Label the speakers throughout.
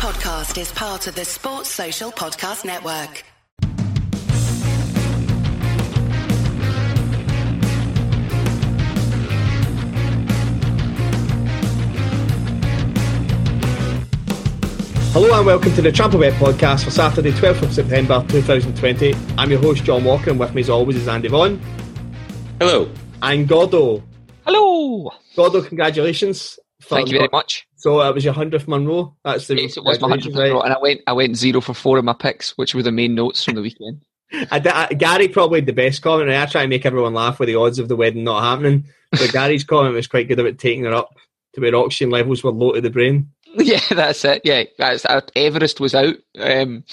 Speaker 1: podcast is part of the Sports Social Podcast Network.
Speaker 2: Hello and welcome to the Trample Bet podcast for Saturday, 12th of September 2020. I'm your host, John Walker, and with me as always is Andy Vaughan.
Speaker 3: Hello.
Speaker 2: And Gordo.
Speaker 4: Hello.
Speaker 2: Gordo, congratulations. For-
Speaker 4: Thank you very much.
Speaker 2: So it was your 100th Monroe. That's the
Speaker 4: Yes, it was my hundredth
Speaker 2: congratulations,
Speaker 4: right. and I went I went zero for four of my picks, which were the main notes from the weekend.
Speaker 2: I I- Gary probably had the best comment. I try to make everyone laugh with the odds of the wedding not happening. But Gary's comment was quite good about taking her up to where oxygen levels were low to the brain.
Speaker 4: yeah, that's it. Yeah, that's uh, Everest was out. Um,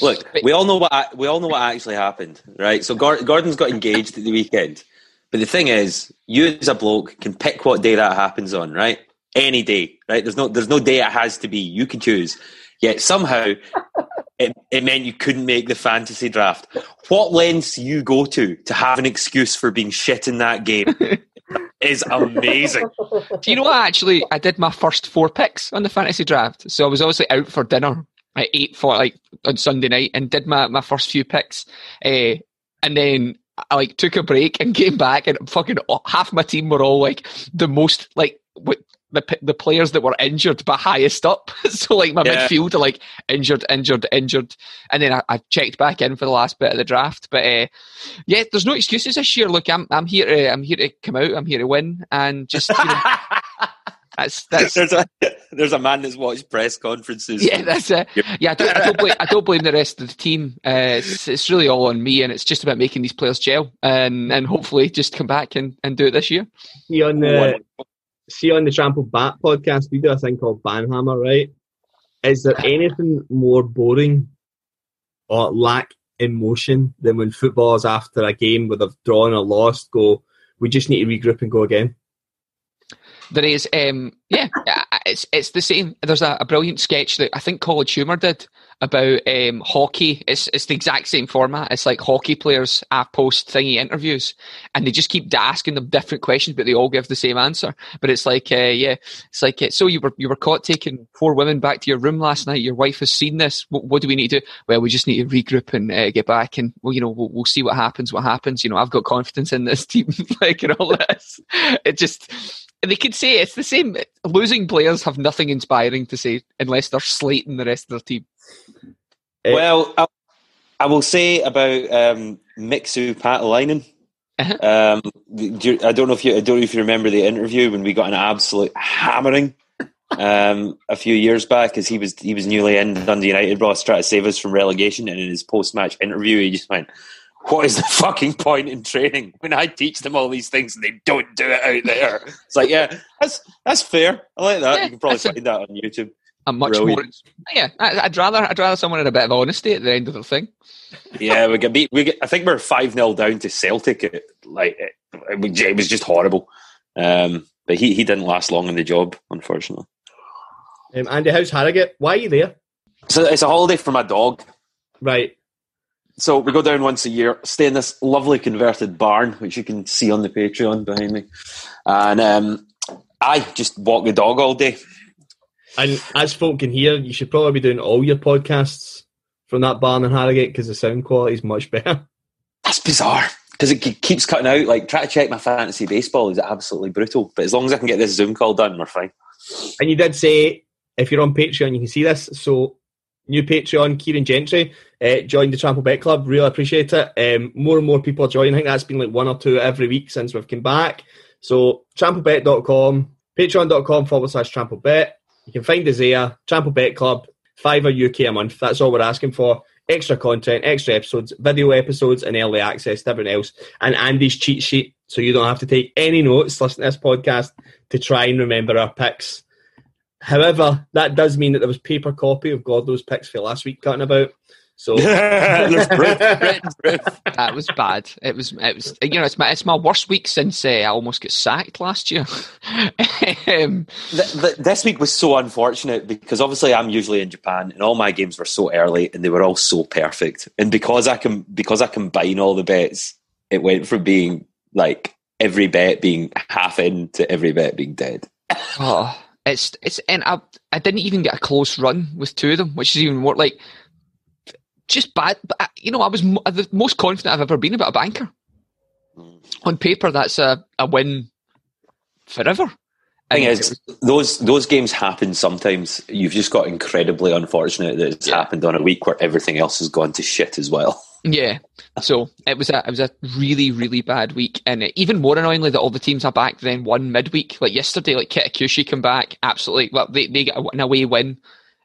Speaker 3: Look, we all know what a- we all know what actually happened, right? So Gor- Gordon's got engaged at the weekend, but the thing is, you as a bloke can pick what day that happens on, right? Any day, right? There's no there's no day it has to be. You can choose. Yet somehow it, it meant you couldn't make the fantasy draft. What lengths you go to to have an excuse for being shit in that game is amazing.
Speaker 4: do you know what? Actually, I did my first four picks on the fantasy draft, so I was obviously out for dinner at eight for like on Sunday night and did my, my first few picks, uh, and then I like took a break and came back and fucking half my team were all like the most like what the the players that were injured but highest up. so like my
Speaker 3: Yeah.
Speaker 4: midfield are like injured, injured, injured, and then I, I checked back in for the last bit of the draft. But uh, yeah, there's no excuses this year. Look, I'm I'm here to I'm here to come out. I'm here to win, and just you know, that's that's
Speaker 3: there's a there's a man that's watched press conferences.
Speaker 4: yeah, that's it. Yeah, I don't, I don't blame I don't blame the rest of the team. Uh, it's it's really all on me, and it's just about making these players gel, and and hopefully just come back and, and do it this year.
Speaker 2: See on the see on the Trample Bet podcast, we do a thing called Banhammer, right? Is there anything more boring or lack emotion than when footballers after a game where they've drawn or lost go, we just need to regroup and go again?
Speaker 4: There is, um, yeah, it's it's the same. There's a, a brilliant sketch that I think College Humor did about um, hockey. It's it's the exact same format. It's like hockey players post thingy interviews, and they just keep asking them different questions, but they all give the same answer. But it's like, uh, yeah, it's like, uh, so you were you were caught taking four women back to your room last night. Your wife has seen this. What, what do we need to do? Well, we just need to regroup and uh, get back, and well, you know, we'll, we'll see what happens. What happens? You know, I've got confidence in this team, like and all this. It just they could say it's the same. Losing players have nothing inspiring to say unless they're slating the rest of their team.
Speaker 3: Well, I, I will say about um, Mixu Paatelainen.
Speaker 4: Uh-huh.
Speaker 3: Um, do you- I don't know if you I don't know if you remember the interview when we got an absolute hammering um, a few years back because he was he was newly in Dundee United boss trying to save us from relegation and in his post match interview he just went what is the fucking point in training when I teach them all these things and they don't do it out there it's like yeah that's that's fair I like that
Speaker 4: Yeah,
Speaker 3: you can probably
Speaker 4: that's a-
Speaker 3: find that on YouTube
Speaker 4: I'm much
Speaker 3: Brilliant.
Speaker 4: more. Yeah, I- I'd rather I'd rather someone had a bit of honesty at the end of the thing.
Speaker 3: yeah, we get beat. We get, I think we're five 0 down to Celtic. It, like it, it was- it was just horrible. Um, but he he didn't last long in the job, unfortunately.
Speaker 2: Um, Andy, how's Harrogate? Why are you there?
Speaker 3: So it's a holiday for my dog.
Speaker 2: Right.
Speaker 3: So we go down once a year, stay in this lovely converted barn, which you can see on the Patreon behind me, and um, I just walk the dog all day.
Speaker 2: And as folk can hear, you should probably be doing all your podcasts from that barn in Harrogate because the sound quality is much better.
Speaker 3: That's bizarre because it keeps cutting out. Like try to check my fantasy baseball is absolutely brutal. But as long as I can get this Zoom call done, we're fine.
Speaker 2: And you did say if you're on Patreon, you can see this. So, new Patreon, Kieran Gentry uh, joined the Trample Bet Club. Really appreciate it. Um, more and more people are joining. I think that's been like one or two every week since we've come back. So, tramplebet.com, patreon.com forward slash tramplebet. You can find us there. Trample Bet Club, five UK a month. That's all we're asking for. Extra content, extra episodes, video episodes, and early access to everything else. And Andy's cheat sheet, so you don't have to take any notes listening to this podcast to try and remember our picks. However, that does mean that there was paper copy of Gordo's picks for last week cutting about. So
Speaker 3: There's proof.
Speaker 4: That was bad. It was it was you know it's my it's my worst week since uh, I almost got sacked last year. um,
Speaker 3: Th- th- this week was so unfortunate because obviously I'm usually in Japan and all my games were so early and they were all so perfect. And because I can because I combine all the bets, it went from being like every bet being half in to every bet being dead.
Speaker 4: oh, it's it's and I I didn't even get a close run with two of them, which is even more like just bad. But I, you know, I was mo- the most confident I've ever been about a banker. Mm. On paper, that's a, a win forever.
Speaker 3: Thing is, those those games happen sometimes. You've just got incredibly unfortunate that it's
Speaker 4: Yeah.
Speaker 3: happened on a week where everything else has gone to shit as well.
Speaker 4: Yeah. So it was a it was a really really bad week, and even more annoyingly that all the teams are back then won midweek. Like yesterday, like Kitakyushu come back absolutely. Well, they they get a- an away win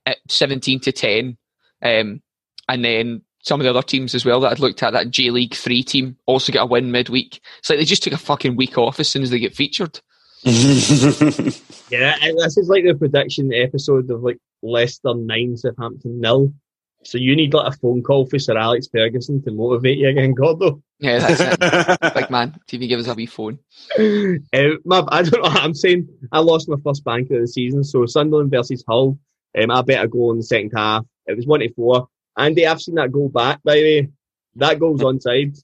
Speaker 4: at seventeen to ten, um, and then some of the other teams as well that I'd looked at that J League three team also get a win midweek. It's like they just took a fucking week off as soon as they get featured.
Speaker 2: Yeah, this is like the prediction episode of like Leicester nine, Southampton nil. So you need like a phone call for Sir Alex Ferguson to motivate you again, Gordo.
Speaker 4: Yeah, that's it. Big man. TV give us a wee phone.
Speaker 2: Uh, my, I don't know. I'm saying I lost my first banker of the season. So Sunderland versus Hull. Um, I bet a goal in the second half. It was one to four. Andy, I've seen that goal back. By the way, that goal's onside.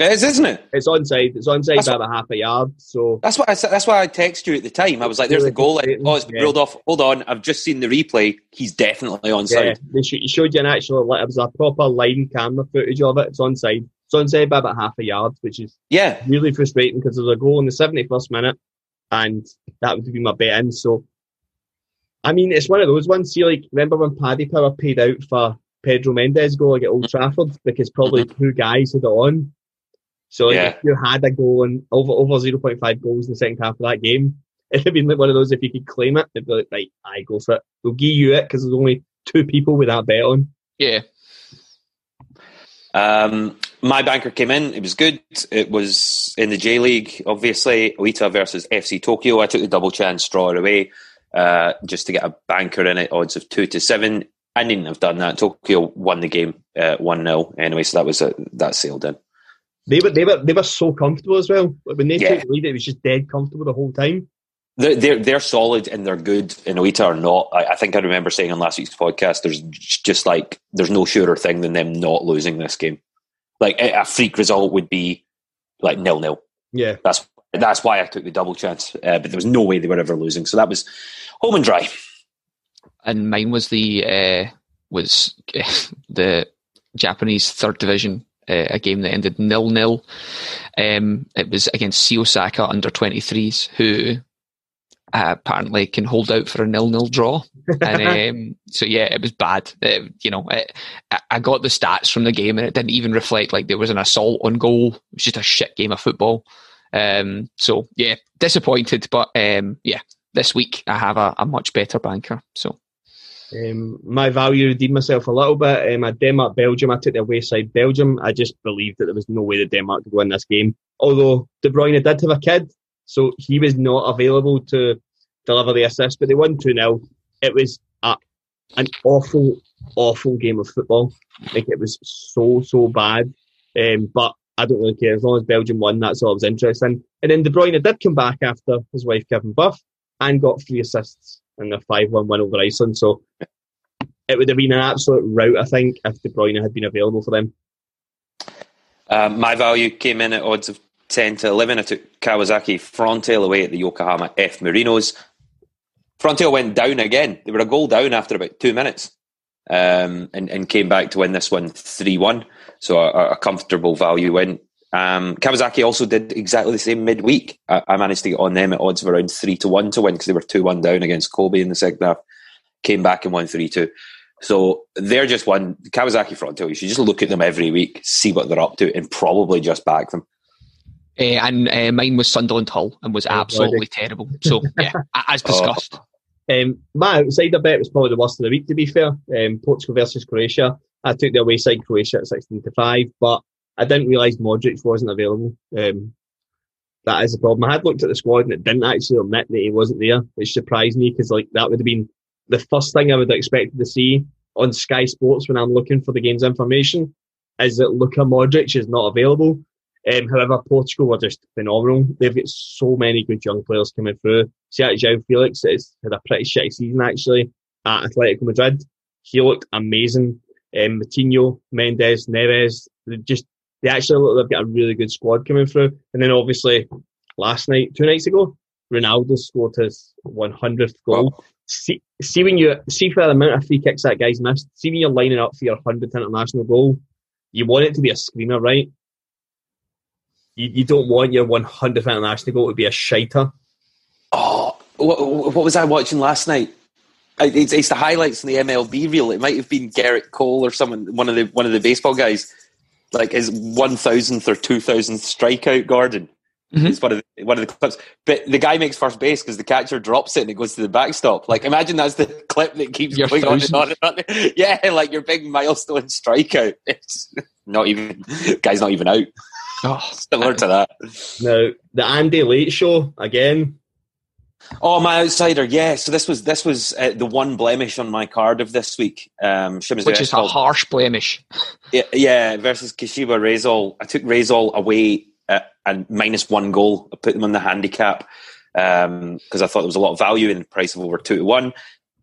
Speaker 3: It is, isn't it?
Speaker 2: It's onside. It's onside
Speaker 3: That's
Speaker 2: by about half a yard. So
Speaker 3: That's what I. That's why I texted you at the time. I was like, "There's the goal. Like, oh, it's been
Speaker 2: Yeah.
Speaker 3: ruled off. Hold on, I've just seen the replay. He's definitely
Speaker 2: yeah,
Speaker 3: onside."
Speaker 2: they sh- showed you an actual. Like, it was a proper line camera footage of it. It's onside. It's onside by about half a yard, which is
Speaker 3: Yeah,
Speaker 2: really frustrating because there's a goal in the 71st minute, and that would be my bet in. So, I mean, it's one of those ones. See, like, remember when Paddy Power paid out for Pedro Mendes goal like, at Old Trafford because probably mm-hmm. two guys had it on. So,
Speaker 3: Yeah.
Speaker 2: if you had a goal and over over 0.5 goals in the second half of that game, it'd have been like one of those. If you could claim it, it'd be like, right, I go for it. We'll give you it because there's only two people with that bet on.
Speaker 4: Yeah.
Speaker 3: Um, my banker came in. It was good. It was in the J League, obviously. Oita versus FC Tokyo. I took the double chance, draw it away, uh, just to get a banker in it. Odds of two to seven. I needn't have done that. Tokyo won the game uh, one 0 anyway, so that was a, that sailed in.
Speaker 2: They were they were they were so comfortable as well. Like, When they
Speaker 3: Yeah.
Speaker 2: took the lead, it was just dead comfortable the whole time.
Speaker 3: They're, they're they're solid and they're good. And Oita are not. I, I think I remember saying on last week's podcast, there's just like there's no surer thing than them not losing this game. Like a, a freak result would be like nil nil.
Speaker 2: Yeah.
Speaker 3: That's that's why I took the double chance. Uh, but there was no way they were ever losing. So that was home and dry.
Speaker 4: and mine was the uh, was the Japanese third division, uh, a game that ended nil nil. Um, it was against C Osaka under twenty threes, who uh, apparently can hold out for a nil nil draw. And um, so yeah, it was bad. Uh, you know, it, I- I got the stats from the game, and it didn't even reflect like there was an assault on goal. It was just a shit game of football. Um, so yeah, disappointed, but um, yeah, this week I have a, a much better banker. So
Speaker 2: Um, my value redeemed myself a little bit. Um, I Denmark Belgium. I took the away side Belgium. I just believed that there was no way that Denmark could win this game. Although De Bruyne did have a kid, so he was not available to deliver the assist. But they won two 0 It was a, an awful, awful game of football. Like it was so so bad. Um, but I don't really care as long as Belgium won. That's all I was interested in. And then De Bruyne did come back after his wife given birth and got three assists in the five one win over Iceland. So it would have been an absolute rout, I think, if De Bruyne had been available for them.
Speaker 3: Um, my value came in at odds of 10 to 11. I took Kawasaki Frontale away at the Yokohama F Marinos. Frontale went down again. They were a goal down after about two minutes um, and, and came back to win this one 3 1. So a, a comfortable value win. Um, Kawasaki also did exactly the same midweek. I, I managed to get on them at odds of around 3 to 1 to win because they were 2 1 down against Kobe in the second half. Came back and won 3 2. So they're just one Kawasaki Frontale. You should just look at them every week, see what they're up to, and probably just back them.
Speaker 4: Uh, and uh, mine was Sunderland Hull and was
Speaker 2: Oh,
Speaker 4: absolutely terrible. So yeah, as discussed.
Speaker 2: Um, my outsider bet was probably the worst of the week, to be fair. Um, Portugal versus Croatia. I took the away side Croatia at 16 to 5, but I didn't realise Modric wasn't available. Um, that is the problem. I had looked at the squad and it didn't actually admit that he wasn't there, which surprised me because like that would have been the first thing I would have expected to see on Sky Sports when I'm looking for the game's information is that Luka Modric is not available. Um, however, Portugal are just phenomenal. They've got so many good young players coming through. See, that João Felix has had a pretty shitty season actually at Atletico Madrid. He looked amazing. Um, Moutinho, Mendes, Neves, just they actually look they've got a really good squad coming through. And then obviously last night, two nights ago, Ronaldo scored his 100th goal. See, see when you see for the amount of free kicks that guy's missed. See when you're lining up for your 100th international goal, you want it to be a screamer, right? You, you don't want your 100th international goal to be a shiter.
Speaker 3: Oh, what, what was I watching last night? It's, it's, the highlights in the MLB reel. It might have been Gerrit Cole or someone, one of the one of the baseball guys, like his one thousandth or two thousandth strikeout. Gordon, Mm-hmm. It's one of the, one of the clips. But the guy makes first base because the catcher drops it and it goes to the backstop. Like imagine that's the clip that keeps your going on and on and on. Yeah, like your big milestone strikeout. It's not even guy's not even out. Oh, similar to that.
Speaker 2: No, the Andy Late show again.
Speaker 3: Oh, my outsider. Yeah. So this was this was uh, the one blemish on my card of this week. Um,
Speaker 4: Which is a harsh blemish.
Speaker 3: Yeah, yeah. Versus Kashiwa Reysol. I took Reysol away and minus one goal. I put them on the handicap because um, I thought there was a lot of value in the price of over two to one.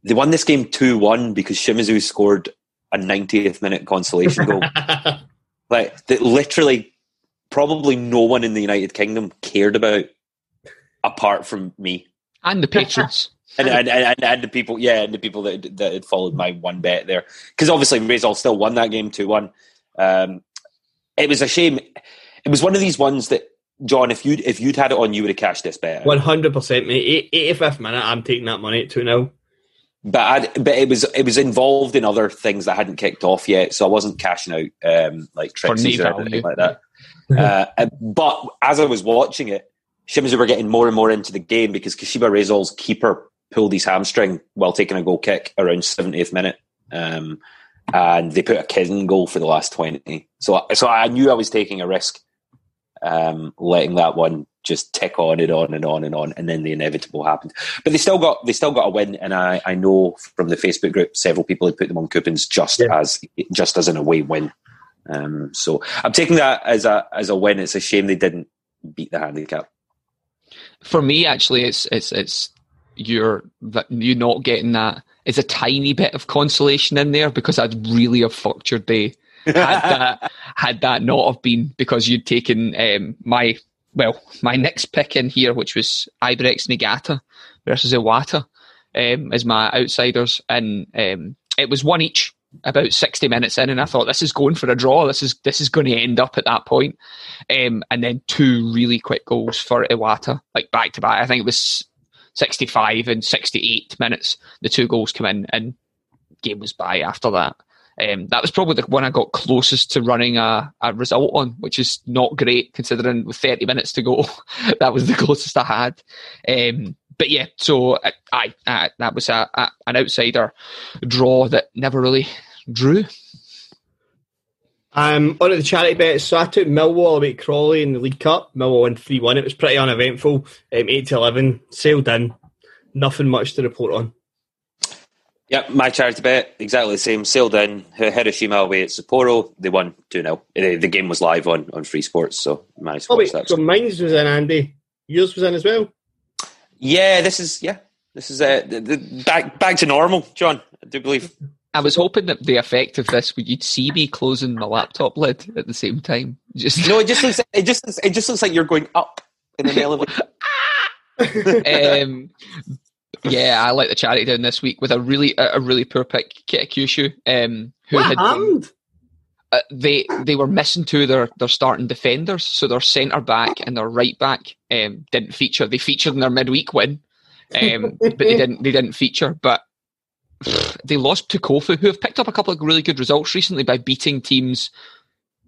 Speaker 3: They won this game two one because Shimizu scored a 90th minute consolation goal. like that, literally, probably no one in the United Kingdom cared about apart from me
Speaker 4: and the patrons.
Speaker 3: and, and, and, and, the people, yeah, and the people that that had followed my one bet there, because obviously Reysol still won that game two one. Um, it was a shame it was one of these ones that John, if you'd if you'd had it on, you would have cashed this bet.
Speaker 2: One hundred percent, mate. Eighty fifth minute, I'm taking that money at two now.
Speaker 3: But I'd, but it was it was involved in other things that hadn't kicked off yet, so I wasn't cashing out um, like tricks or anything like that. uh, but as I was watching it, Shimizu were getting more and more into the game because Kashiwa Reysol's keeper pulled his hamstring while taking a goal kick around 70th minute. Um, and they put a kid in goal for the last 20. So, so I knew I was taking a risk um, letting that one just tick on and on and on and on, and then the inevitable happened. But they still got they still got a win, and I, I know from the Facebook group several people had put them on coupons just yeah. as just as an away win. Um, so I'm taking that as a as a win. It's a shame they didn't beat the handicap.
Speaker 4: For me, actually, it's it's it's you're that you not getting that is a tiny bit of consolation in there because I'd really have fucked your day had that had that not have been because you'd taken um, my well my next pick in here, which was Albirex Niigata versus Iwata um, as my outsiders, and um, it was one each about 60 minutes in and I thought this is going for a draw. This is this is going to end up at that point. Um, and then two really quick goals for Iwata like back to back. I think it was 65 and 68 minutes the two goals come in and game was by after that. Um, that was probably the one I got closest to running a, a result on, which is not great considering with 30 minutes to go, that was the closest I had. Um, but yeah, so uh, I, I that was a, a, an outsider draw that never really drew.
Speaker 2: Um, on at the charity bets, so I took Millwall away Crawley in the League Cup. Millwall won 3 1. It was pretty uneventful. Um, 8 to 11, sailed in. Nothing much to report on.
Speaker 3: Yep, my charity bet, exactly the same. Sailed in, Hiroshima away at Sapporo. They won 2 0. The, the, game was live on, on Free Sports, so managed to oh, wait, that.
Speaker 2: So mine was in, Andy. Yours was in as well?
Speaker 3: Yeah, this is, yeah. This is uh, the, the, back back to normal, John. I do believe.
Speaker 4: I was hoping that the effect of this would you'd see me closing the laptop lid at the same time.
Speaker 3: Just no, it just looks it just it just looks like you're going up in an elevator.
Speaker 4: um, yeah, I let the charity down this week with a really a, really poor pick, Kitakyushu, um,
Speaker 2: who what had been,
Speaker 4: uh, they they were missing two of their, their starting defenders, so their centre back and their right back um, didn't feature. They featured in their midweek win, um, but they didn't they didn't feature. But pff, they lost to Kofu, who have picked up a couple of really good results recently by beating teams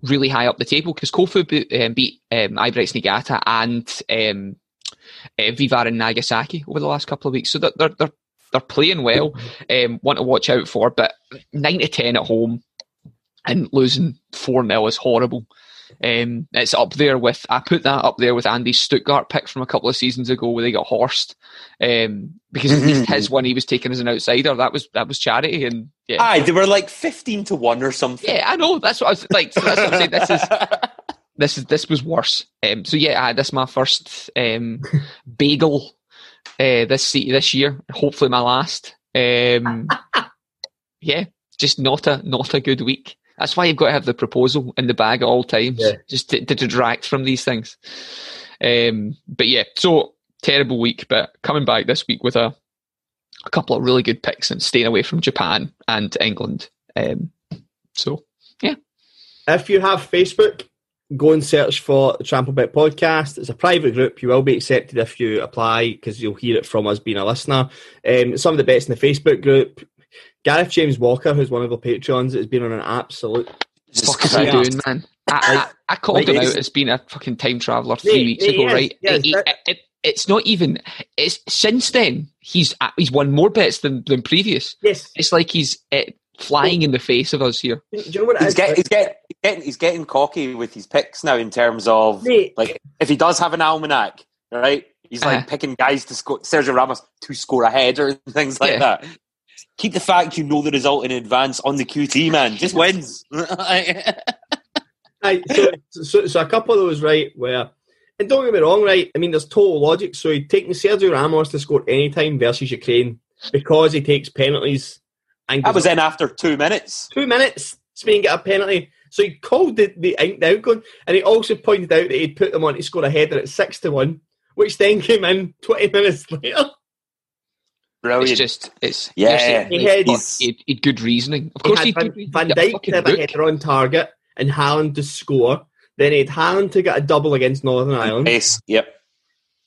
Speaker 4: really high up the table. Because Kofu beat, um, beat um, Albirex Niigata and um, uh, V-Varen Nagasaki over the last couple of weeks. So they're they're they're playing well. Um, want to watch out for, but nine to ten at home and losing four 0 is horrible. Um, it's up there with I put that up there with Andy's Stuttgart pick from a couple of seasons ago where they got horsed. Um, because at least his one he was taken as an outsider. That was that was charity and
Speaker 3: yeah. Aye, they were like fifteen to one or something.
Speaker 4: Yeah, I know. That's what I was like. So that's what I'm saying. This is this is this was worse. Um, so yeah, this is my first um, bagel uh, this this year. Hopefully my last. Um, yeah, just not a not a good week. That's why you've got to have the proposal in the bag at all times, yeah. just to, to, detract from these things. Um, but yeah, so terrible week, but coming back this week with a a couple of really good picks and staying away from Japan and England. Um, so yeah.
Speaker 2: If you have Facebook, go and search for the Trample Bet podcast. It's a private group. You will be accepted if you apply because you'll hear it from us being a listener. Um, some of the best in the Facebook group. Gareth James Walker, who's one of the patrons, has been on an absolute.
Speaker 4: What is he doing, man? I, I, I called
Speaker 2: like,
Speaker 4: him
Speaker 2: it's-
Speaker 4: out as being a fucking time traveller three
Speaker 2: Mate,
Speaker 4: weeks
Speaker 2: mate,
Speaker 4: ago,
Speaker 2: he is.
Speaker 4: right?
Speaker 2: Yes,
Speaker 4: He-
Speaker 2: that-
Speaker 4: it- it's not even. It's since then he's uh, he's won more bets than than previous.
Speaker 2: Yes.
Speaker 4: It's like he's uh, flying in the face of us here.
Speaker 2: Do you know what
Speaker 3: He's,
Speaker 2: is?
Speaker 3: get, he's, get, he's, getting, he's getting cocky with his picks now in terms of
Speaker 2: Mate.
Speaker 3: like if he does have an almanac, right? He's like
Speaker 4: Uh-huh.
Speaker 3: picking guys to score Sergio Ramos to score a header and things like
Speaker 4: Yeah.
Speaker 3: that. Keep the fact you know the result in advance on the QT, man. Just wins.
Speaker 2: Aye, so, so, so a couple of those, right, where, and don't get me wrong, right, I mean, there's total logic. So he'd taken Sergio Ramos to score any time versus Ukraine because he takes penalties. And
Speaker 3: that was in after two minutes.
Speaker 2: two minutes, Spain get a penalty. So he called the, the out going, and he also pointed out that he'd put them on to score a header at 6 to 1, which then came in 20 minutes later.
Speaker 3: Brilliant.
Speaker 4: It's just it's
Speaker 3: Yeah.
Speaker 4: He
Speaker 2: He had-
Speaker 4: had, he had good reasoning. Of
Speaker 2: He
Speaker 4: course,
Speaker 2: had
Speaker 4: he
Speaker 2: Van,
Speaker 4: had good
Speaker 2: Van
Speaker 4: reasoning. Get a
Speaker 2: Dijk
Speaker 4: fucking
Speaker 2: to have a header on target and Haaland to score. Then he had Haaland to get a double against Northern Ireland.
Speaker 3: Pace. Yep.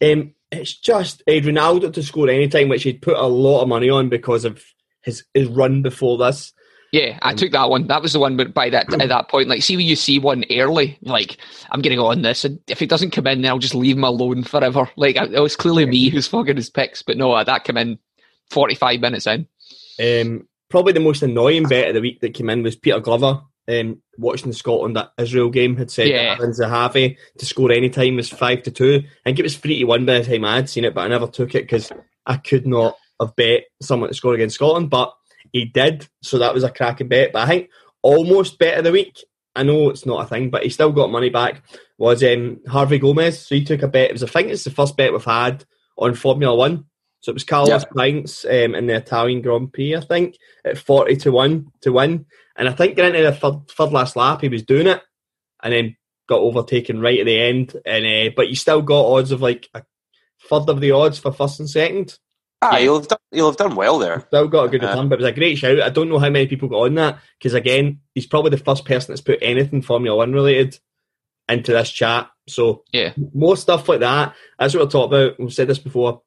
Speaker 2: Um, it's just uh, Ronaldo to score any time, which he'd put a lot of money on because of his his run before this.
Speaker 4: Yeah, I took that one. That was the one. But by that at that point, like, see when you see one early, like I'm going to go on this, and if it doesn't come in, then I'll just leave him alone forever. Like it was clearly me who's fucking his picks, but no, uh, that came in 45 minutes in.
Speaker 2: Um, probably the most annoying bet of the week that came in was Peter Glover. Um, watching the Scotland Israel game had said
Speaker 4: Yeah.
Speaker 2: that Zahavi to score any time was five to two. I think it was three to one by the time I had seen it, but I never took it because I could not have bet someone to score against Scotland. But he did, so that was a cracking bet. But I think almost bet of the week. I know it's not a thing, but he still got money back. Was um, Harvey Gomez? So he took a bet. It was I think it's the first bet we've had on Formula One. So it was Carlos Sainz um, in the Italian Grand Prix, I think, at forty to one to win. And I think getting into the third, third last lap, he was doing it, and then got overtaken right at the end. And uh, but you still got odds of like a third of the odds for first and second.
Speaker 3: Ah,
Speaker 4: Yeah.
Speaker 3: you'll have done, you'll have done well there.
Speaker 2: Still got a good
Speaker 3: Yeah.
Speaker 2: return, but it was a great shout. I don't know how many people got on that because again, he's probably the first person that's put anything Formula One related into this chat. So
Speaker 4: Yeah.
Speaker 2: more stuff like that. That's what we're talking about. We've said this before.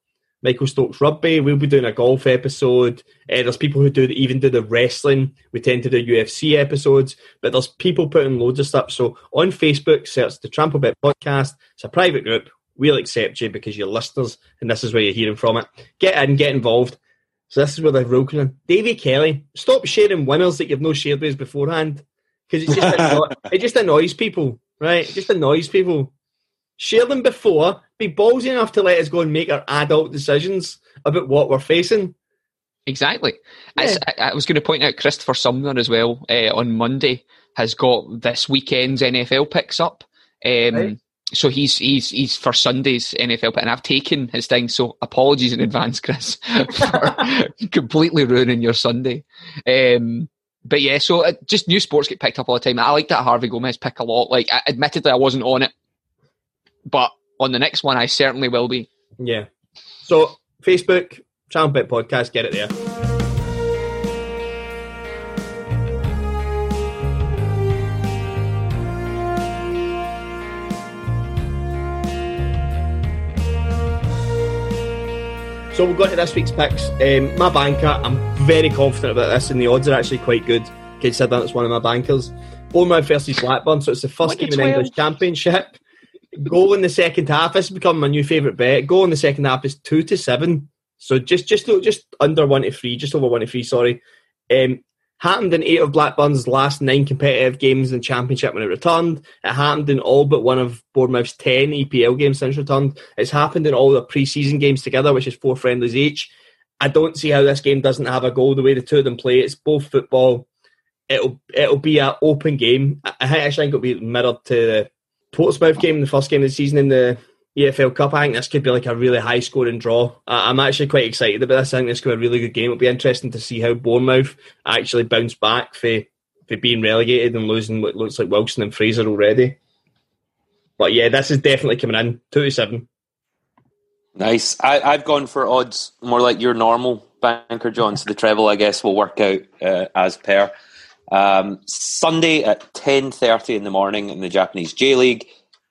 Speaker 2: Michael Stokes rugby. We'll be doing a golf episode. Uh, there's people who do even do the wrestling. We tend to do UFC episodes, but there's people putting loads of stuff. So on Facebook, search the Trample Bet Podcast. It's a private group. We'll accept you because you're listeners, and this is where you're hearing from it. Get in, get involved. So this is where they're broken in. Davy Kelly, stop sharing winners that you've no shared with beforehand because it just anno- it just annoys people, right? It just annoys people. Share them before. Be ballsy enough to let us go and make our adult decisions about what we're facing.
Speaker 4: Exactly. As I, I was going to point out, Christopher Sumner as well uh, on Monday has got this weekend's NFL picks up. Um,
Speaker 2: Right.
Speaker 4: So he's he's he's for Sunday's NFL pick, and I've taken his thing. So apologies in advance, Chris, for completely ruining your Sunday. Um, but yeah, so uh, just new sports get picked up all the time. I like that Harvey Gomez pick a lot. Like, I, admittedly, I wasn't on it, but on the next one, I certainly will be.
Speaker 2: Yeah. So Facebook, Trample Bet Podcast, get it there. So we'll go to this week's picks. Um, my banker, I'm very confident about this, and the odds are actually quite good, considering it's one of my bankers. Bournemouth versus Blackburn, so it's the first game in
Speaker 4: 12.
Speaker 2: English Championship. Goal in the second half. This has become my new favourite bet. Goal in the second half is two to seven. So just just just under one to three, just over one to three. Sorry. Um, happened in eight of Blackburn's last nine competitive games in Championship when it returned. It happened in all but one of Bournemouth's ten EPL games since returned. It's happened in all the pre-season games together, which is four friendlies each. I don't see how this game doesn't have a goal the way the two of them play. It's both football. It'll it'll be an open game. I, I actually think it'll be mirrored to the Portsmouth game, the first game of the season in the EFL Cup. I think this could be like a really high scoring draw. I, I'm actually quite excited about this. I think this could be a really good game. It'll be interesting to see how Bournemouth actually bounce back for, for being relegated and losing what looks like Wilson and Fraser already. But yeah, this is definitely coming in. Two to seven.
Speaker 3: Nice. I, I've gone for odds more like your normal banker, John. So the treble, I guess, will work out uh, as per. Um, Sunday at ten thirty in the morning in the Japanese J League,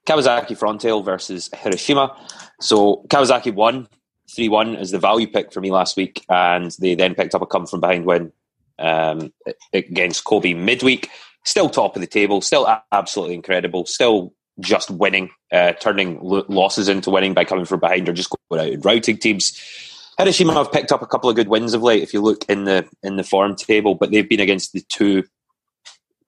Speaker 3: Kawasaki Frontale versus Hiroshima. So Kawasaki won three one as the value pick for me last week, and they then picked up a come from behind win um, against Kobe midweek. Still top of the table, still absolutely incredible, still just winning, uh, turning losses into winning by coming from behind or just going out and routing teams. Hiroshima have picked up a couple of good wins of late. If you look in the in the form table, but they've been against the two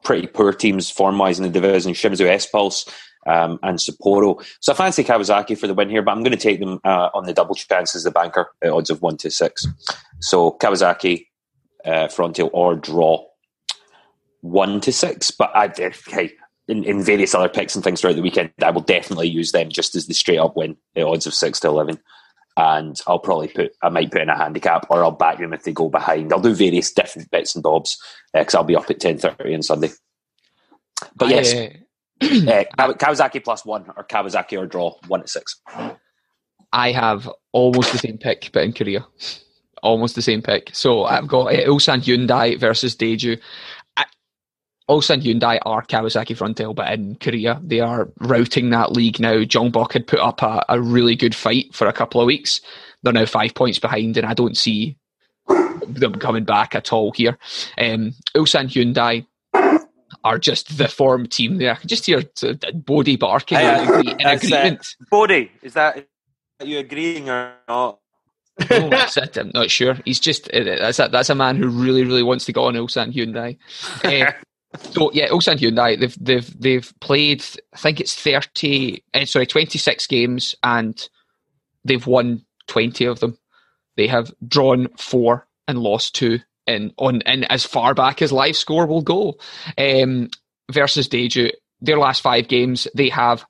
Speaker 3: pretty poor teams form wise in the division: Shimizu S Pulse um, and Sapporo. So I fancy Kawasaki for the win here, but I'm going to take them uh, on the double chance as the banker at odds of one to six. So Kawasaki, uh, Frontale or draw one to six. But I, hey, in, in various other picks and things throughout the weekend, I will definitely use them just as the straight up win at odds of six to eleven. And I'll probably put, I might put in a handicap, or I'll back them if they go behind. I'll do various different bits and bobs because uh, I'll be up at ten thirty on Sunday. But yes, uh, uh Kawasaki plus one or Kawasaki or draw one at six.
Speaker 4: I have almost the same pick, but in Korea. Almost the same pick. So I've got uh, Ulsan Hyundai versus Daegu. Ulsan Hyundai are Kawasaki Frontale, but in Korea they are routing that league now. Jeonbuk had put up a, a really good fight for a couple of weeks. They're now five points behind, and I don't see them coming back at all here. Um, Ulsan Hyundai are just the form team there. I can just hear Bodie barking uh, in, in agreement.
Speaker 3: Uh, Bodie, is that are you agreeing or not?
Speaker 4: that's it. I'm not sure. He's just uh, that's a, that's a man who really, really wants to go on Ulsan Hyundai. Uh, so yeah, Ulsan Hyundai they've they've they've played I think it's thirty uh, sorry twenty six games and they've won twenty of them. They have drawn four and lost two in on in as far back as live score will go. Um, versus Daegu, their last five games they have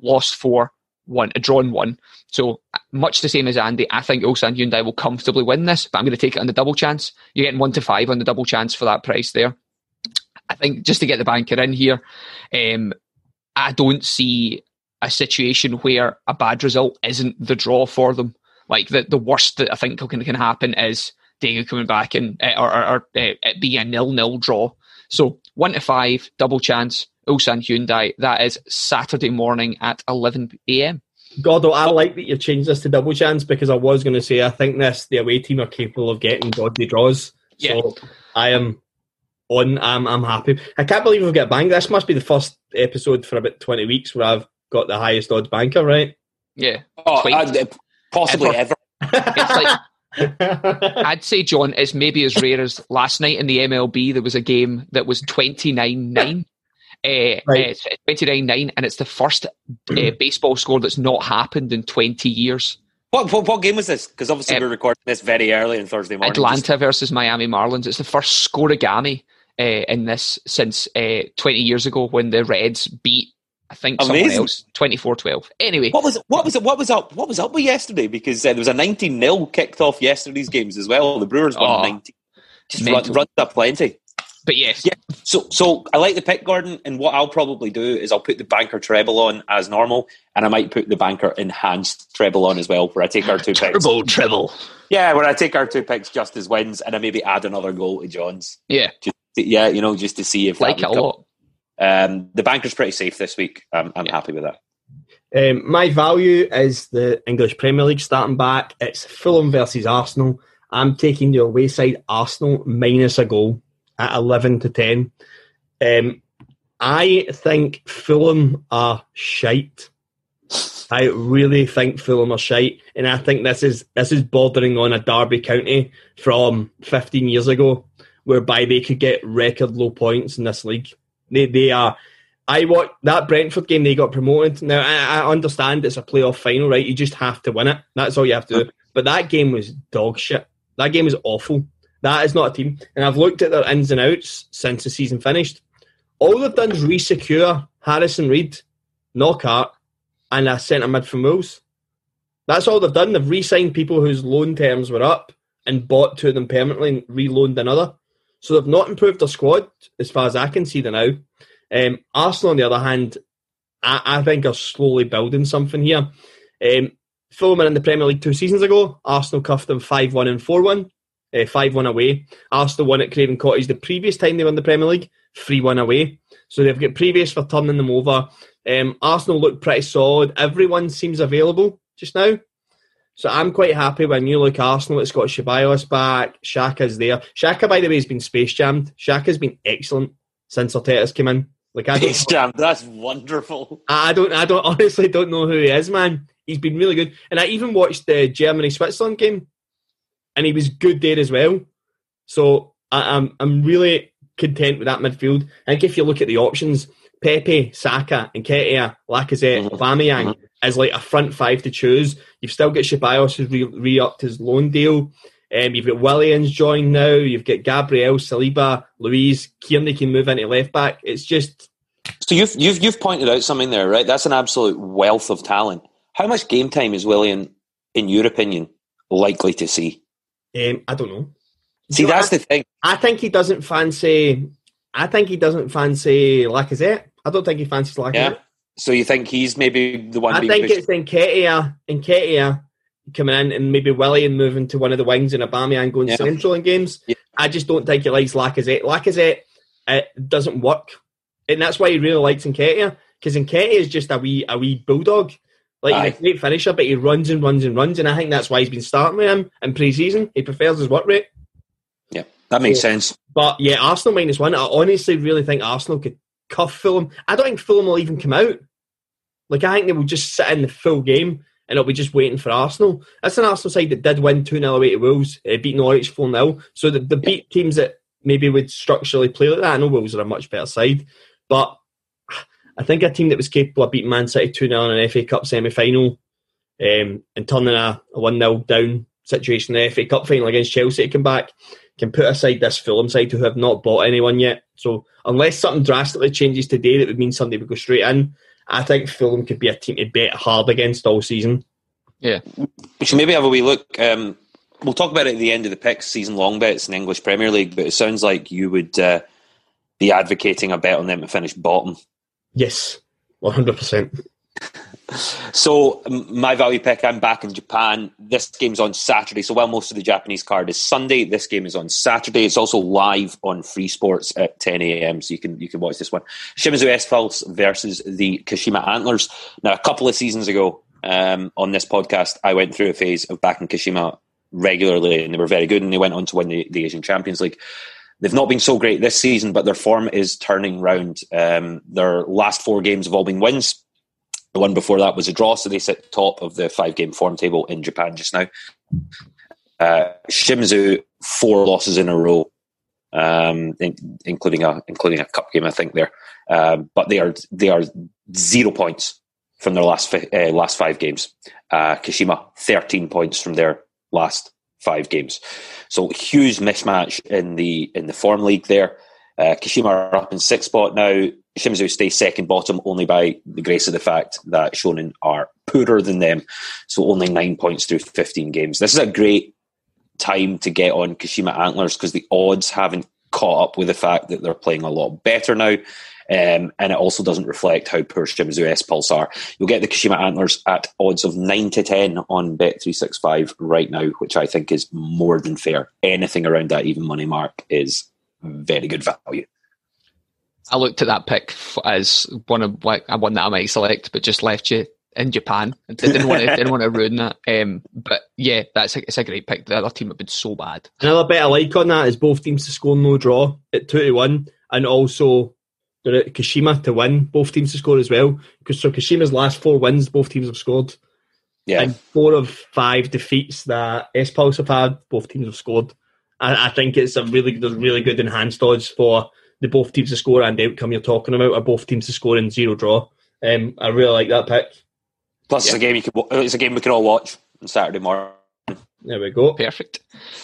Speaker 4: lost four, one, a drawn one. So much the same as Andy, I think Ulsan Hyundai will comfortably win this, but I'm going to take it on the double chance. You're getting one to five on the double chance for that price there. I think just to get the banker in here, um, I don't see a situation where a bad result isn't the draw for them. Like the, the worst that I think can, can happen is Daegu coming back and uh, or, or, or uh, it being a nil nil draw. So one to five, double chance, Ulsan Hyundai. That is Saturday morning at eleven a.m.
Speaker 2: Gordo, I like that you've changed this to double chance because I was going to say I think this the away team are capable of getting godly draws. Yeah. So I am on. I'm I'm happy. I can't believe we've got banged. This must be the first episode for about twenty weeks where I've got the highest odds banker, right?
Speaker 4: Yeah.
Speaker 3: Oh, uh, possibly ever. ever. it's like
Speaker 4: I'd say, John, it's maybe as rare as last night in the MLB. There was a game that was twenty nine nine. Uh, right. uh, 29 and it's the first uh, baseball score that's not happened in 20 years.
Speaker 3: What, what, what game was this? Because obviously uh, we're recording this very early on Thursday morning.
Speaker 4: Atlanta versus Miami Marlins. It's the first score scorigami uh, in this since uh, 20 years ago when the Reds beat I think Amazing. someone else 24-12. Anyway,
Speaker 3: what was what was it, what was up what was up with yesterday? Because uh, there was a 19 0 kicked off yesterday's games as well. The Brewers won oh, 19. Just run, run up plenty.
Speaker 4: But yes,
Speaker 3: yeah. So so I like the pick, Gordon. And what I'll probably do is I'll put the banker treble on as normal, and I might put the banker enhanced treble on as well, where I take our two
Speaker 4: Turbo
Speaker 3: picks.
Speaker 4: Turbo treble.
Speaker 3: Yeah, where I take our two picks just as wins, and I maybe add another goal to John's.
Speaker 4: Yeah.
Speaker 3: Just yeah, you know, just to see if
Speaker 4: like it a lot.
Speaker 3: Um, the banker's pretty safe this week. I'm, I'm yeah. happy with that.
Speaker 2: Um, my value is the English Premier League starting back. It's Fulham versus Arsenal. I'm taking the away side Arsenal minus a goal at 11 to 10. Um, I think Fulham are shite. I really think Fulham are shite, and I think this is this is bordering on a Derby County from 15 years ago, whereby they could get record low points in this league. They they are. I watched that Brentford game. They got promoted. Now I, I understand it's a playoff final, right? You just have to win it. That's all you have to do. But that game was dog shit. That game was awful. That is not a team. And I've looked at their ins and outs since the season finished. All they've done is resecure Harrison Reed, Knockaert, and a centre mid from Wolves. That's all they've done. They've re-signed people whose loan terms were up and bought two of them permanently and re-loaned another. So they've not improved their squad as far as I can see them now. Um, Arsenal, on the other hand, I, I, think are slowly building something here. Um, Fulham in the Premier League two seasons ago. Arsenal cuffed them 5 1 and 4 1, uh, 5 1 away. Arsenal won at Craven Cottage the previous time they won the Premier League, 3 1 away. So they've got previous for turning them over. Um, Arsenal look pretty solid. Everyone seems available just now. So I'm quite happy when you look Arsenal, it's got Ceballos back, Xhaka's there. Xhaka, by the way, has been space jammed. Xhaka's been excellent since Arteta's came in. Like I
Speaker 3: Space Jam, that's wonderful.
Speaker 2: I don't, I don't honestly don't know who he is, man. He's been really good, and I even watched the Germany Switzerland game, and he was good there as well. So I, I'm, I'm really content with that midfield. I think if you look at the options, Pepe, Saka, and Nketiah, Lacazette,
Speaker 3: Mhm.
Speaker 2: Aubameyang is like a front five to choose. You've still got Ceballos who's re- re-upped his loan deal. Um, you've got Willian's joined now. You've got Gabriel, Saliba, Luiz, Tierney can move into left back. It's just
Speaker 3: So you've you've you've pointed out something there, right? That's an absolute wealth of talent. How much game time is Willian, in your opinion, likely to see?
Speaker 2: um, I don't know.
Speaker 3: See,
Speaker 2: You know,
Speaker 3: that's
Speaker 2: I,
Speaker 3: the thing.
Speaker 2: I think he doesn't fancy. I think he doesn't fancy Lacazette. I don't think he fancies Lacazette.
Speaker 3: Yeah. So you think he's maybe the one
Speaker 2: I think
Speaker 3: pushed?
Speaker 2: it's Nketiah, Nketiah coming in and maybe Willian moving to one of the wings and Aubameyang going
Speaker 3: Yeah.
Speaker 2: central in games.
Speaker 3: Yeah.
Speaker 2: I just don't think he likes Lacazette. Lacazette it doesn't work, and that's why he really likes Nketiah because Nketiah is just a wee a wee bulldog. Like he's a great finisher, but he runs and runs and runs, and I think that's why he's been starting with him in pre-season. He prefers his work rate.
Speaker 3: Yeah, that makes
Speaker 2: So-
Speaker 3: sense.
Speaker 2: But yeah, Arsenal minus one. I honestly really think Arsenal could cuff Fulham. I don't think Fulham will even come out. Like I think they will just sit in the full game and it'll be just waiting for Arsenal. That's an Arsenal side that did win 2 0 away to Wolves, uh, beat Norwich 4 0. So the, the beat teams that maybe would structurally play like that. I know Wolves are a much better side, but I think a team that was capable of beating Man City 2 0 in an FA Cup semi final um, and turning a, a 1 0 down situation in the FA Cup final against Chelsea to come back can put aside this Fulham side who have not bought anyone yet. So unless something drastically changes today that would mean somebody would go straight in, I think Fulham could be a team to bet hard against all season.
Speaker 3: Yeah, we should maybe have a wee look. Um, we'll talk about it at the end of the picks, season long bets in English Premier League. But it sounds like you would uh, be advocating a bet on them to finish bottom.
Speaker 2: Yes, 100%.
Speaker 3: So my value pick, I'm back in Japan. This game's on Saturday. So while most of the Japanese card is Sunday, this game is on Saturday. It's also live on Free Sports at 10 a.m. So you can you can watch this one. Shimizu S Pulse versus the Kashima Antlers. Now, a couple of seasons ago um, on this podcast, I went through a phase of backing Kashima regularly, and they were very good, and they went on to win the, the Asian Champions League. They've not been so great this season, but their form is turning round. Um, their last four games have all been wins. The one before that was a draw, so they sit top of the five game form table in Japan just now. Uh, Shimizu four losses in a row, um, in, including a including a cup game, I think there. Um, but they are they are zero points from their last fi- uh, last five games. Uh, Kashima thirteen points from their last five games. So huge mismatch in the in the form league there. Uh, Kashima are up in sixth spot now. Shimizu stay second bottom only by the grace of the fact that Shonan are poorer than them. So only nine points through 15 games. This is a great time to get on Kashima Antlers because the odds haven't caught up with the fact that they're playing a lot better now. Um, and it also doesn't reflect how poor Shimizu S Pulse are. You'll get the Kashima Antlers at odds of 9 to 10 on Bet365 right now, which I think is more than fair. Anything around that even money mark is very good value.
Speaker 4: I looked at that pick as one of like a one that I might select, but just left you in Japan. I didn't want to didn't want to ruin that. Um, but yeah, that's a, it's a great pick. The other team have been so bad.
Speaker 2: Another bit I like on that is both teams to score no draw at 2 to 1, and also they're at Kashima to win, both teams to score as well. Because so Kashima's last four wins, both teams have scored.
Speaker 3: Yeah.
Speaker 2: And four of five defeats that S Pulse have had, both teams have scored. I, I think it's a really there's really good enhanced odds for the both teams to score and the outcome you're talking about are both teams to score in zero draw. Um, I really like that pick.
Speaker 3: Plus, it's a game you can. It's a game we can all watch on Saturday morning.
Speaker 2: There we go.
Speaker 4: Perfect.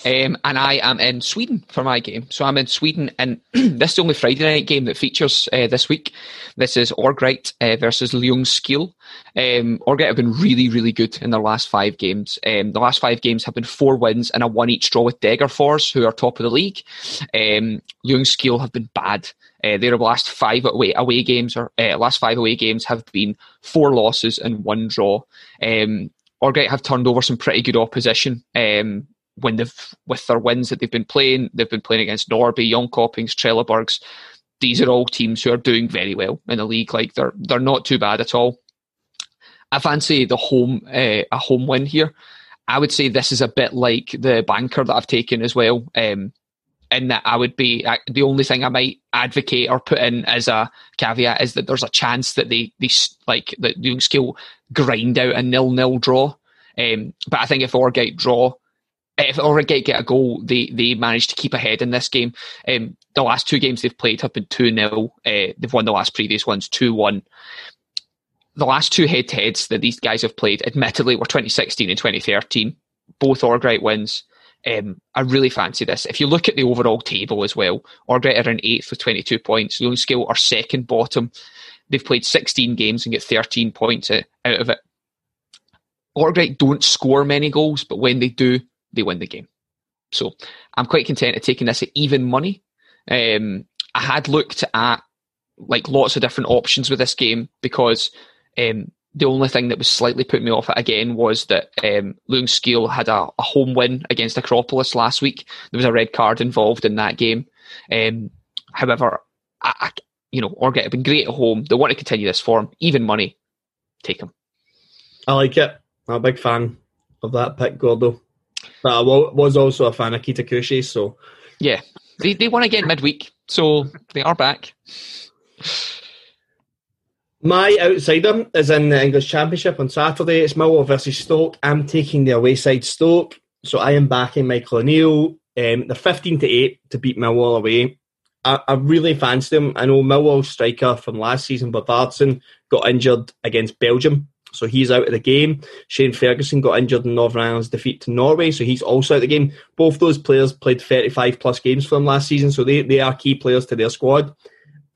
Speaker 4: Um, and I am in Sweden for my game. So I'm in Sweden, and this is the only Friday night game that features uh, this week. This is Örgryte uh, versus Ljungskile. Um, Örgryte have been really, really good in their last five games. Um, the last five games have been four wins and a one each draw with Degerfors, who are top of the league. Um, Ljungskile have been bad. Uh, their last five away away games or uh, last five away games have been four losses and one draw. Um, Örgryte have turned over some pretty good opposition. Um, when they've with their wins that they've been playing, they've been playing against Norrby, Jönköpings, Trelleborgs. These are all teams who are doing very well in the league. Like they're they're not too bad at all. I fancy the home uh, a home win here. I would say this is a bit like the banker that I've taken as well. Um, and that I would be I, the only thing I might advocate or put in as a caveat is that there's a chance that they they like that Ljungskile grind out a nil nil draw. Um, but I think if Örgryte draw, if Örgryte get a goal, they they manage to keep ahead in this game. Um, the last two games they've played have been two 0 uh, They've won the last previous ones two one. The last two head to heads that these guys have played, admittedly, were 2016 and 2013. Both Örgryte wins. Um, I really fancy this. If you look at the overall table as well, Örgryte are in eighth with 22 points. Skill are second bottom. They've played 16 games and get 13 points out of it. Örgryte don't score many goals, but when they do, they win the game. So I'm quite content at taking this at even money. Um, I had looked at like lots of different options with this game because um, the only thing that was slightly put me off it again was that um, Ljungskile had a, a, home win against Akropolis last week. There was a red card involved in that game. Um, however, I, I, you know, Örgryte have been great at home. They want to continue this form. Even money, take them.
Speaker 2: I like it. I'm a big fan of that pick, Gordo. But I was also a fan of Kitakyushu, so.
Speaker 4: Yeah, they, they won again midweek, so they are back.
Speaker 2: My outsider is in the English Championship on Saturday. It's Millwall versus Stoke. I'm taking the away side Stoke, so I am backing Michael O'Neill. Um, they're 15 to 8 to beat Millwall away. I, I really fancy them. I know Millwall striker from last season, Bodvarsson, got injured against Belgium, so he's out of the game. Shane Ferguson got injured in Northern Ireland's defeat to Norway, so he's also out of the game. Both those players played 35 plus games for them last season, so they, they are key players to their squad.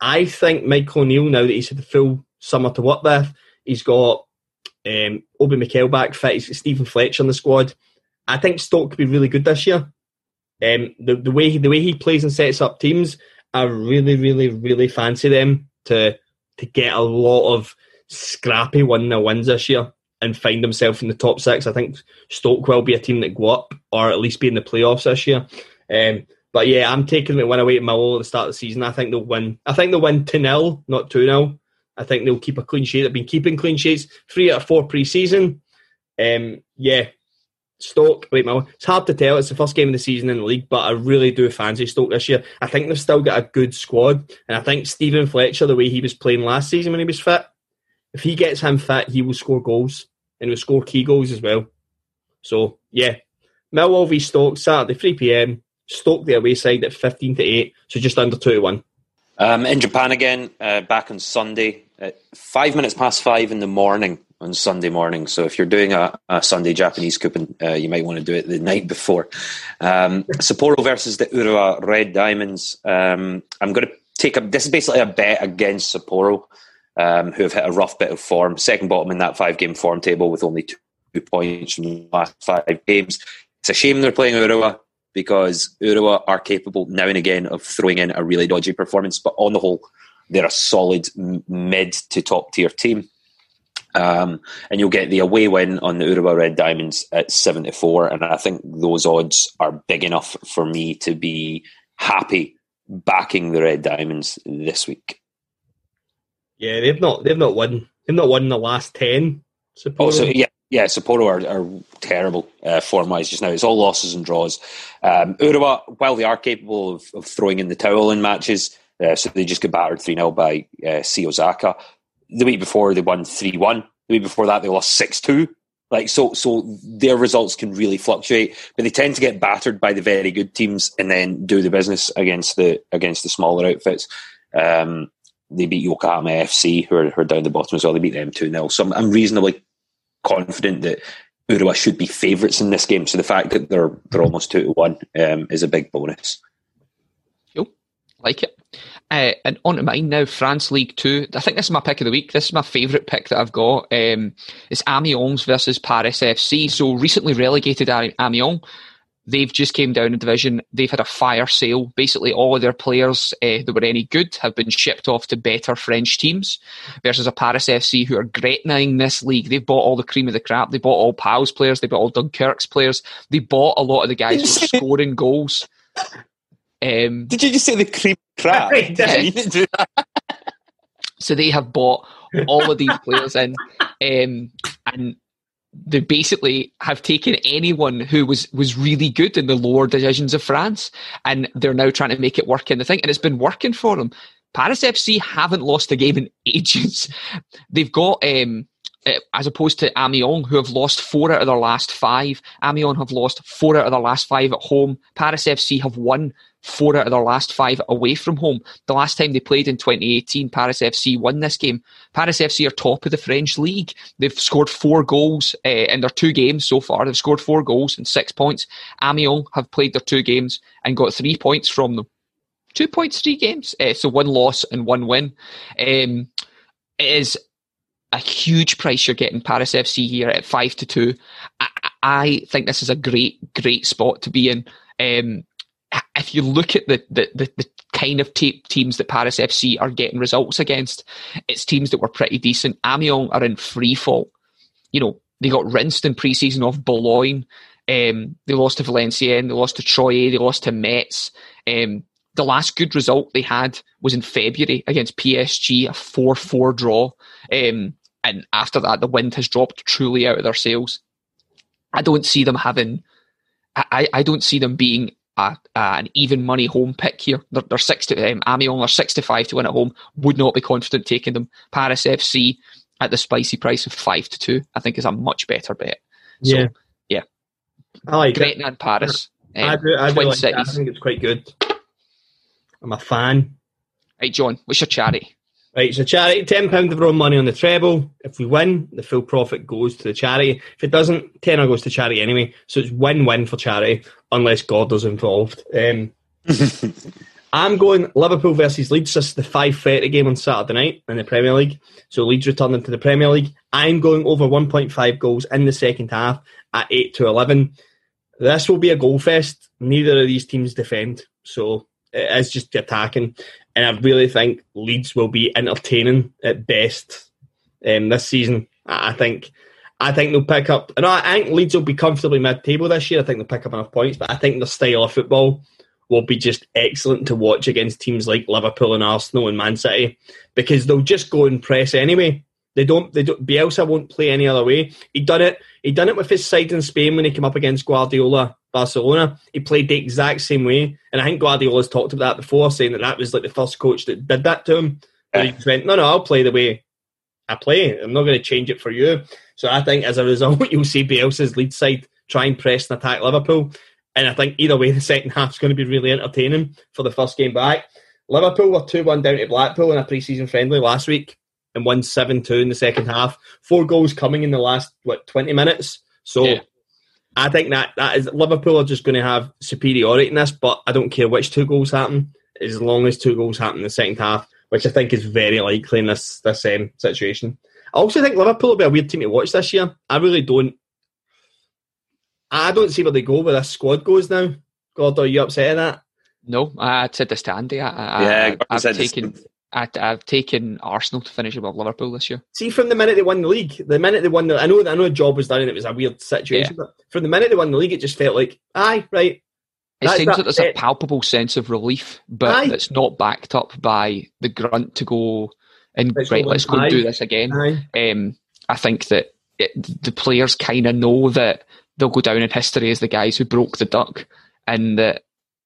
Speaker 2: I think Michael O'Neill, now that he's had the full summer to work with. He's got um, Obi Mikel back fit. He's got Steven Fletcher in the squad. I think Stoke could be really good this year. Um, the the way he, the way he plays and sets up teams, I really, really, really fancy them to to get a lot of scrappy one 0 wins this year and find themselves in the top six. I think Stoke will be a team that go up or at least be in the playoffs this year. Um, but yeah, I'm taking them win away at Millwall at the start of the season. I think they'll win. I think they'll win 2 0, not 2 0. I think they'll keep a clean sheet. They've been keeping clean sheets three out of four pre-season. Um, yeah, Stoke. Wait, my, it's hard to tell. It's the first game of the season in the league, but I really do fancy Stoke this year. I think they've still got a good squad, and I think Steven Fletcher, the way he was playing last season when he was fit, if he gets him fit, he will score goals and will score key goals as well. So yeah, Millwall v Stoke Saturday three pm. Stoke the away side at fifteen to eight, so just under two to one.
Speaker 3: Um, in Japan again, uh, back on Sunday at five minutes past five in the morning on Sunday morning. So if you're doing a, a Sunday Japanese coupon, uh, you might want to do it the night before. Um, Sapporo versus the Urawa Red Diamonds. Um, I'm going to take a. This is basically a bet against Sapporo, um, who have hit a rough bit of form, second bottom in that five game form table with only two points from the last five games. It's a shame they're playing Urawa because Urawa are capable now and again of throwing in a really dodgy performance, but on the whole, they're a solid mid to top tier team. Um, and you'll get the away win on the Urawa Red Diamonds at 74. And I think those odds are big enough for me to be happy backing the Red Diamonds this week.
Speaker 2: Yeah, they've not they've not won they've not won the last ten.
Speaker 3: Also, yeah, yeah, Sapporo are, are terrible uh, form wise just now. It's all losses and draws. Um, Urawa, while they are capable of, of throwing in the towel in matches, uh, so they just got battered 3 0 by uh, C. Osaka. The week before, they won 3 1. The week before that, they lost 6 2. Like so, so their results can really fluctuate, but they tend to get battered by the very good teams and then do the business against the against the smaller outfits. Um, they beat Yokohama FC, who are, who are down the bottom as well. They beat them 2 0. So I'm, I'm reasonably confident that Urawa should be favourites in this game. So the fact that they're they're almost two to one um, is a big bonus.
Speaker 4: Cool, like it. Uh, and on to mine now, France League Two. I think this is my pick of the week. This is my favourite pick that I've got. Um, it's Amiens versus Paris FC. So recently relegated Amiens, They've just came down a division. They've had a fire sale. Basically, all of their players uh, that were any good have been shipped off to better French teams versus a Paris FC who are gretnaing this league. They've bought all the cream of the crap. They bought all Pals players. They bought all Dunkirk's players. They bought a lot of the guys who were scoring goals. Um,
Speaker 3: Did you just say the cream crap?
Speaker 4: Yeah. so they have bought all of these players in, um, and they basically have taken anyone who was was really good in the lower divisions of France, and they're now trying to make it work in the thing, and it's been working for them. Paris FC haven't lost a game in ages. They've got. Um, uh, as opposed to Amiens, who have lost four out of their last five. Amiens have lost four out of their last five at home. Paris FC have won four out of their last five away from home. The last time they played in 2018, Paris FC won this game. Paris FC are top of the French league. They've scored four goals uh, in their two games so far. They've scored four goals and six points. Amiens have played their two games and got three points from them. Two points, three games. Uh, so one loss and one win. Um, it is a huge price you're getting Paris FC here at five to two. I, I think this is a great, great spot to be in. Um, if you look at the, the, the, the kind of te- teams that Paris FC are getting results against, it's teams that were pretty decent. Amiens are in free fall. You know, they got rinsed in pre-season off Boulogne. Um, they lost to Valenciennes. They lost to Troyes. They lost to Metz. Um, the last good result they had was in February against PSG, a 4-4 draw. Um, and after that, the wind has dropped truly out of their sails. I don't see them having. I, I don't see them being a, an even money home pick here. They're, they're six to um, Amiens are six to five to win at home. Would not be confident taking them. Paris FC at the spicy price of five to two, I think is a much better bet. So,
Speaker 2: Yeah.
Speaker 4: yeah,
Speaker 2: I like it.
Speaker 4: And Paris.
Speaker 2: I
Speaker 4: um,
Speaker 2: do, I do like. I think it's quite good. I'm a fan.
Speaker 4: Hey, John, what's your charity?
Speaker 2: Right, so charity, ten pound of our own money on the treble. If we win, the full profit goes to the charity. If it doesn't, tenner goes to charity anyway. So it's win-win for charity, unless Gordo's involved. Um, I'm going Liverpool versus Leeds. This is the five thirty game on Saturday night in the Premier League. So Leeds returning to the Premier League. I'm going over 1.5 goals in the second half at eight to eleven. This will be a goal fest. Neither of these teams defend, so it is just attacking. And I really think Leeds will be entertaining at best um, this season. I think. I think they'll pick up. And I think Leeds will be comfortably mid-table this year. I think they'll pick up enough points, but I think the style of football will be just excellent to watch against teams like Liverpool and Arsenal and Man City because they'll just go and press anyway. They don't. They don't. Bielsa won't play any other way. He done it. He done it with his side in Spain when he came up against Guardiola, Barcelona. He played the exact same way, and I think Guardiola's talked about that before, saying that that was like the first coach that did that to him. And he went, "No, no, I'll play the way I play. I'm not going to change it for you." So I think as a result, you'll see Bielsa's Leeds side try and press and attack Liverpool. And I think either way, the second half's going to be really entertaining for the first game back. Liverpool were 2 1 down to Blackpool in a pre season friendly last week and won 7 2 in the second half. Four goals coming in the last, what, 20 minutes. So
Speaker 4: Yeah.
Speaker 2: I think that, that is Liverpool are just going to have superiority in this, but I don't care which two goals happen, as long as two goals happen in the second half, which I think is very likely in this, this um, situation. I also think Liverpool will be a weird team to watch this year. I really don't. I don't see where they go where this squad goes now. God, are you upset at that?
Speaker 4: No, I said this to Andy. I, I,
Speaker 3: Yeah,
Speaker 4: I, I've
Speaker 3: said this-
Speaker 4: taken. I, I've taken Arsenal to finish above Liverpool this year.
Speaker 2: See, from the minute they won the league, the minute they won the, I know, I know a job was done and it was a weird situation, but from the minute they won the league, it just felt like, aye, right.
Speaker 4: It seems
Speaker 2: that
Speaker 4: that there's a palpable sense of relief, but
Speaker 2: Aye.
Speaker 4: it's not backed up by the grunt to go and
Speaker 2: Let's
Speaker 4: right,
Speaker 2: go
Speaker 4: let's go and do this again. Um, I think that it, the players kind of know that they'll go down in history as the guys who broke the duck, and that.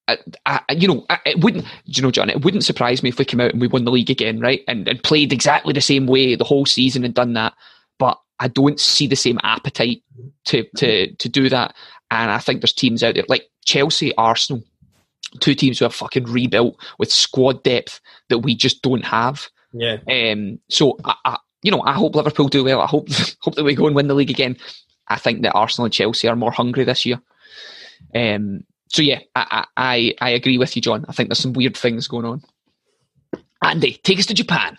Speaker 4: I, I, you know, I, it wouldn't. You know, John, it wouldn't surprise me if we came out and we won the league again, right? And, and played exactly the same way the whole season and done that. But I don't see the same appetite to to to do that. And I think there's teams out there like Chelsea, Arsenal, two teams who have fucking rebuilt with squad depth that we just don't have.
Speaker 2: Yeah.
Speaker 4: Um, so I, I, you know, I hope Liverpool do well. I hope hope that we go and win the league again. I think that Arsenal and Chelsea are more hungry this year. Um, so yeah, I, I I agree with you, John. I think there's some weird things going on. Andy, take us to Japan.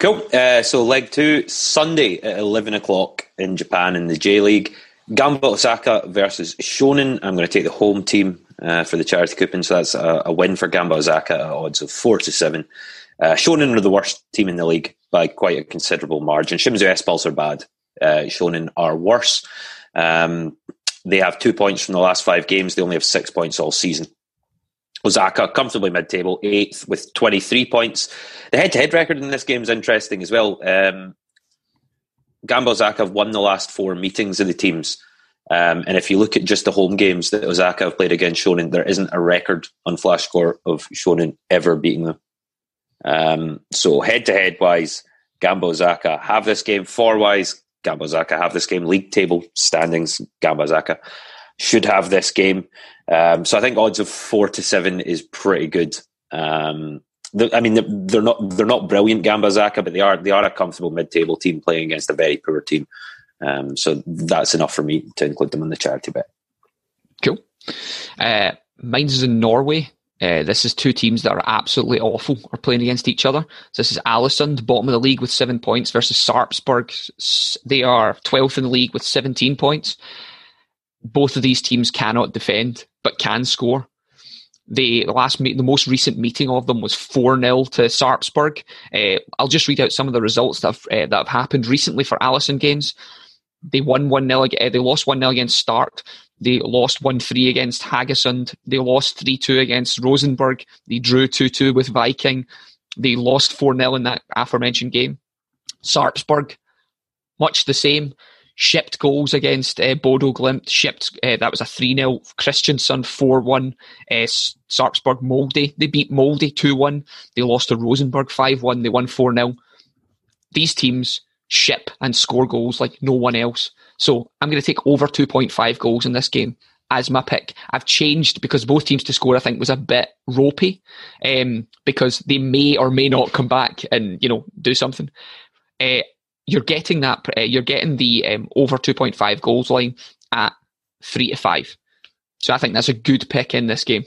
Speaker 3: Cool. Uh, so leg two, Sunday at 11 o'clock in Japan in the J League. Gamba Osaka versus Shonan. I'm going to take the home team uh, for the charity coupon, so that's a, a, win for Gamba Osaka at odds of four to seven. Uh, Shonan are the worst team in the league by quite a considerable margin. Shimizu S Pulse are bad. Uh, Shonan are worse. Um, they have two points from the last five games. They only have six points all season. Osaka comfortably mid-table, eighth with 23 points. The head-to-head record in this game is interesting as well. Um, Gamba Osaka have won the last four meetings of the teams. Um, and if you look at just the home games that Osaka have played against Shonan, there isn't a record on Flash Score of Shonan ever beating them. Um, so head to head wise, Gamba Osaka have this game. Four wise, Gamba Osaka have this game. League table standings, Gamba Osaka should have this game. Um, so I think odds of four to seven is pretty good. Um, I mean, they're not they're not brilliant Gamba Osaka, but they are they are a comfortable mid-table team playing against a very poor team. Um, so that's enough for me to include them in the charity bet.
Speaker 4: Cool. Uh, mine's is in Norway. Uh, this is two teams that are absolutely awful are playing against each other. So this is Alesund, bottom of the league with seven points, versus Sarpsborg. They are 12th in the league with 17 points. Both of these teams cannot defend, but can score. The last meet, the most recent meeting of them was 4 0 to Sarpsborg. Uh, I'll just read out some of the results that have, uh, that have happened recently for Alesund games. They won 1 0, uh, they lost 1 0 against Start. They lost 1 3 against Haugesund. They lost 3 2 against Rosenborg. They drew 2 2 with Viking. They lost 4 0 in that aforementioned game. Sarpsborg, much the same shipped goals against uh, Bodo Glimt. Shipped uh, that was a three 0 Kristiansund four one. Uh, Sarpsborg Molde they beat Molde two one. They lost to Rosenborg five one. They won four 0 These teams ship and score goals like no one else. So I'm going to take over two point five goals in this game as my pick. I've changed because both teams to score I think was a bit ropey um, because they may or may not come back and you know do something. Uh, you're getting that uh, you're getting the um, over 2.5 goals line at 3 to 5 so i think that's a good pick in this game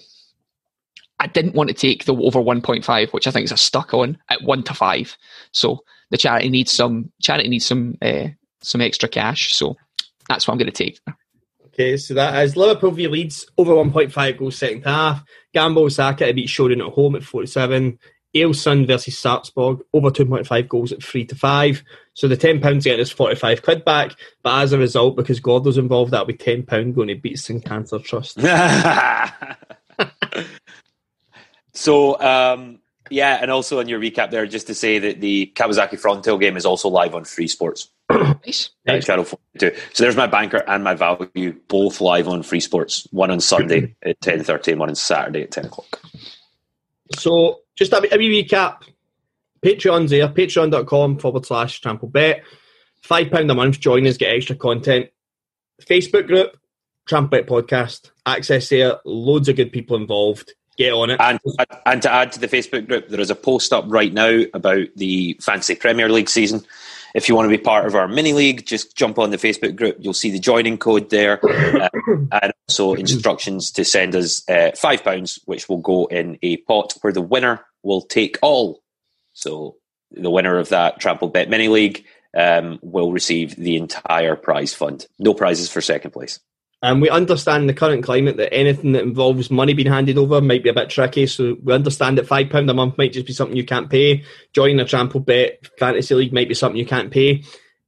Speaker 4: i didn't want to take the over 1.5 which i think is a stuck on at 1 to 5 so the charity needs some charity needs some uh, some extra cash so that's what i'm going to take
Speaker 2: Okay, so that is Liverpool v Leeds over 1.5 goals second half. Gamba Osaka to beat Shonan at home at 47. Alesund versus Sarpsborg over 2.5 goals at 3 to 5. So the £10 getting is 45 quid back. But as a result, because Gordo's involved, that'll be £10 going to Beatson Cancer Trust.
Speaker 3: so, um, yeah, and also on your recap there, just to say that the Kawasaki Frontale game is also live on Free Sports.
Speaker 4: Nice.
Speaker 3: Channel 42. So there's my banker and my value, both live on Free Sports. One on Sunday at 10.30 and one on Saturday at 10 o'clock.
Speaker 2: So just a, a wee recap. Patreon's there, patreon.com forward slash trample bet. £5 a month, join us, get extra content. Facebook group, Trample Bet Podcast. Access there, loads of good people involved. Get on it.
Speaker 3: And, and to add to the Facebook group, there is a post up right now about the Fantasy Premier League season. If you want to be part of our mini league, just jump on the Facebook group. You'll see the joining code there, uh, and also instructions to send us uh, five pounds, which will go in a pot where the winner will take all. So the winner of that Trample Bet mini league um, will receive the entire prize fund. No prizes for second place.
Speaker 2: And we understand the current climate that anything that involves money being handed over might be a bit tricky. So we understand that five pound a month might just be something you can't pay. Joining a trample bet fantasy league might be something you can't pay.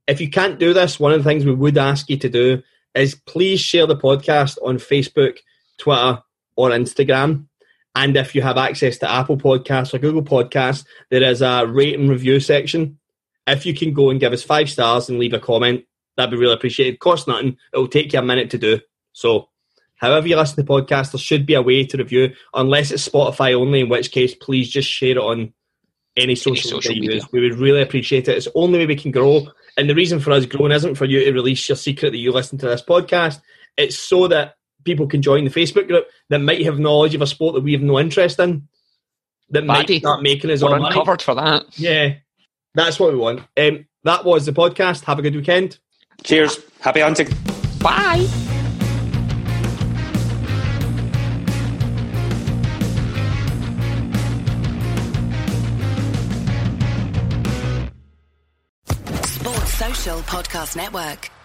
Speaker 2: If you can't do this, one of the things we would ask you to do is please share the podcast on Facebook, Twitter, or Instagram. And if you have access to Apple Podcasts or Google Podcasts, there is a rate and review section. If you can go and give us five stars and leave a comment, that'd be really appreciated. Cost nothing. It'll take you a minute to do. So, however you listen to the podcast, there should be a way to review, unless it's Spotify only, in which case, please just share it on any social, any social media. Use. We would really appreciate it. It's the only way we can grow. And the reason for us growing isn't for you to release your secret that you listen to this podcast. It's so that people can join the Facebook group that might have knowledge of a sport that we have no interest in. That might start making us
Speaker 4: We're
Speaker 2: all
Speaker 4: uncovered money. for that.
Speaker 2: Yeah, that's what we want. Um, that was the podcast. Have a good weekend.
Speaker 3: Cheers. Happy hunting.
Speaker 4: Bye.
Speaker 1: Podcast Network.